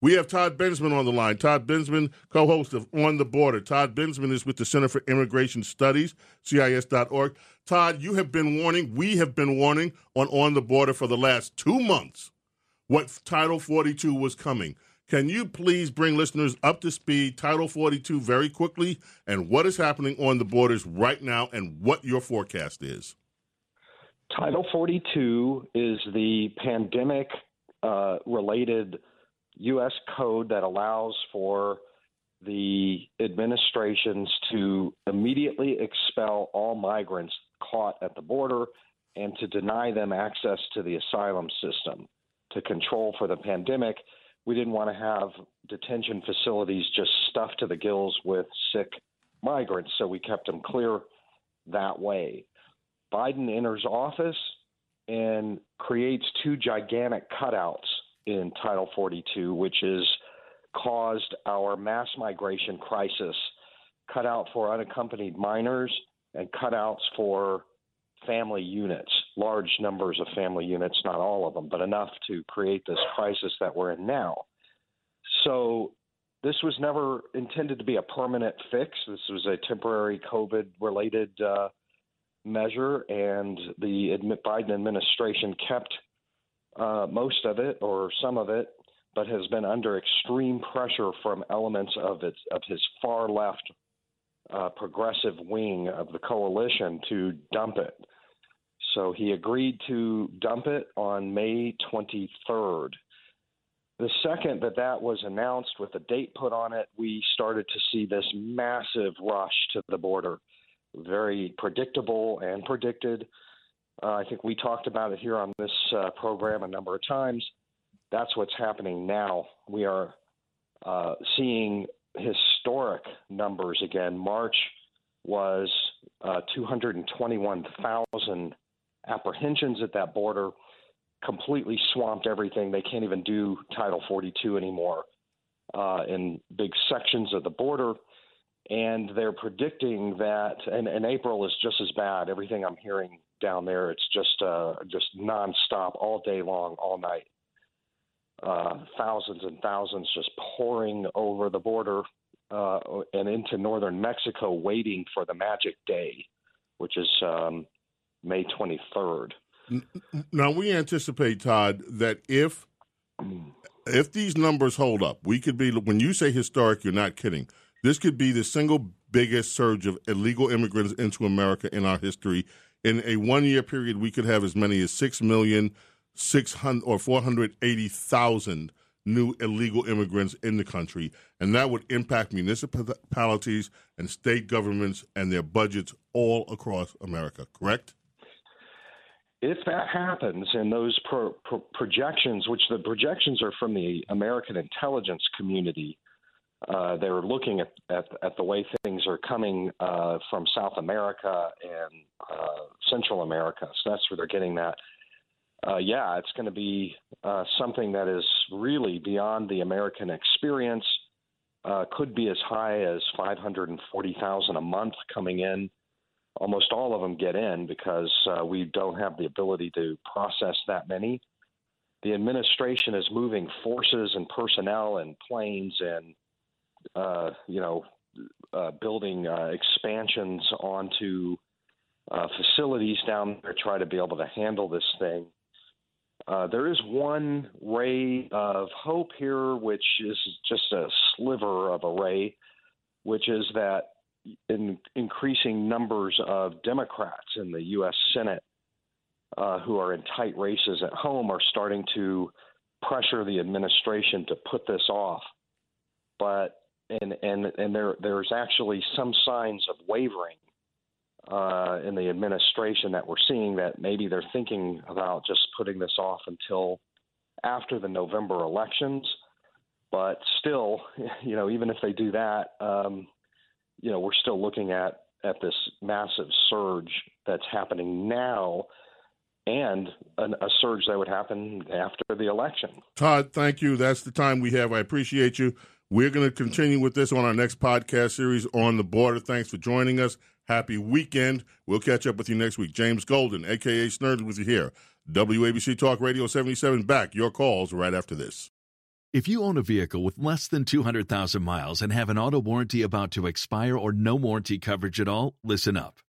We have Todd Bensman on the line. Todd Bensman, co host of On the Border. Todd Bensman is with the Center for Immigration Studies, CIS.org. Todd, you have been warning, we have been warning on On the Border for the last two months what Title 42 was coming. Can you please bring listeners up to speed, Title 42, very quickly, and what is happening on the borders right now and what your forecast is? Title 42 is the pandemic uh, related U.S. code that allows for the administrations to immediately expel all migrants caught at the border and to deny them access to the asylum system to control for the pandemic. We didn't want to have detention facilities just stuffed to the gills with sick migrants, so we kept them clear that way. Biden enters office and creates two gigantic cutouts in Title 42, which has caused our mass migration crisis, cut out for unaccompanied minors and cutouts for family units, large numbers of family units, not all of them, but enough to create this crisis that we're in now. So this was never intended to be a permanent fix. This was a temporary COVID related uh, measure, and the Biden administration kept uh, most of it or some of it, but has been under extreme pressure from elements of its of his far left uh, progressive wing of the coalition to dump it. So he agreed to dump it on May 23rd. The second that that was announced with a date put on it, we started to see this massive rush to the border. Very predictable and predicted. Uh, I think we talked about it here on this uh, program a number of times. That's what's happening now. We are uh, seeing historic numbers again. March was uh, 221,000 apprehensions at that border, completely swamped everything. They can't even do Title 42 anymore uh, in big sections of the border. And they're predicting that, and, and April is just as bad. Everything I'm hearing down there. It's just uh, just nonstop, all day long, all night. Uh, thousands and thousands just pouring over the border uh, and into northern Mexico, waiting for the magic day, which is um, May 23rd. Now we anticipate, Todd, that if if these numbers hold up, we could be. When you say historic, you're not kidding. This could be the single biggest surge of illegal immigrants into America in our history in a one year period, we could have as many as 6 million, 600 or 480,000 new illegal immigrants in the country. And that would impact municipalities and state governments and their budgets all across America, correct? If that happens, and those pro- pro- projections, which the projections are from the American intelligence community, uh, they're looking at, at, at the way things are coming uh, from South America and uh, Central America. So that's where they're getting that. Uh, yeah, it's going to be uh, something that is really beyond the American experience. Could be as high as 540,000 a month coming in. Almost all of them get in because we don't have the ability to process that many. The administration is moving forces and personnel and planes and uh, you know, uh, building uh, expansions onto uh, facilities down there, try to be able to handle this thing. Uh, there is one ray of hope here, which is just a sliver of a ray, which is that in increasing numbers of Democrats in the U.S. Senate uh, who are in tight races at home are starting to pressure the administration to put this off. But and and and there there's actually some signs of wavering uh, in the administration that we're seeing that maybe they're thinking about just putting this off until after the November elections. But still, you know, even if they do that, um, you know, we're still looking at at this massive surge that's happening now and an, a surge that would happen after the election. Todd, thank you. That's the time we have. I appreciate you. We're going to continue with this on our next podcast series on the border. Thanks for joining us. Happy weekend. We'll catch up with you next week. James Golden, aka Snerdly, with you here. WABC Talk Radio 77 back. Your calls right after this. If you own a vehicle with less than 200,000 miles and have an auto warranty about to expire or no warranty coverage at all, listen up.